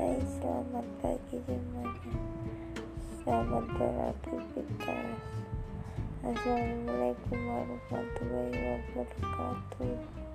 Hai selamat pagi semuanya. Selamat beraktivitas. Assalamualaikum warahmatullahi wabarakatuh.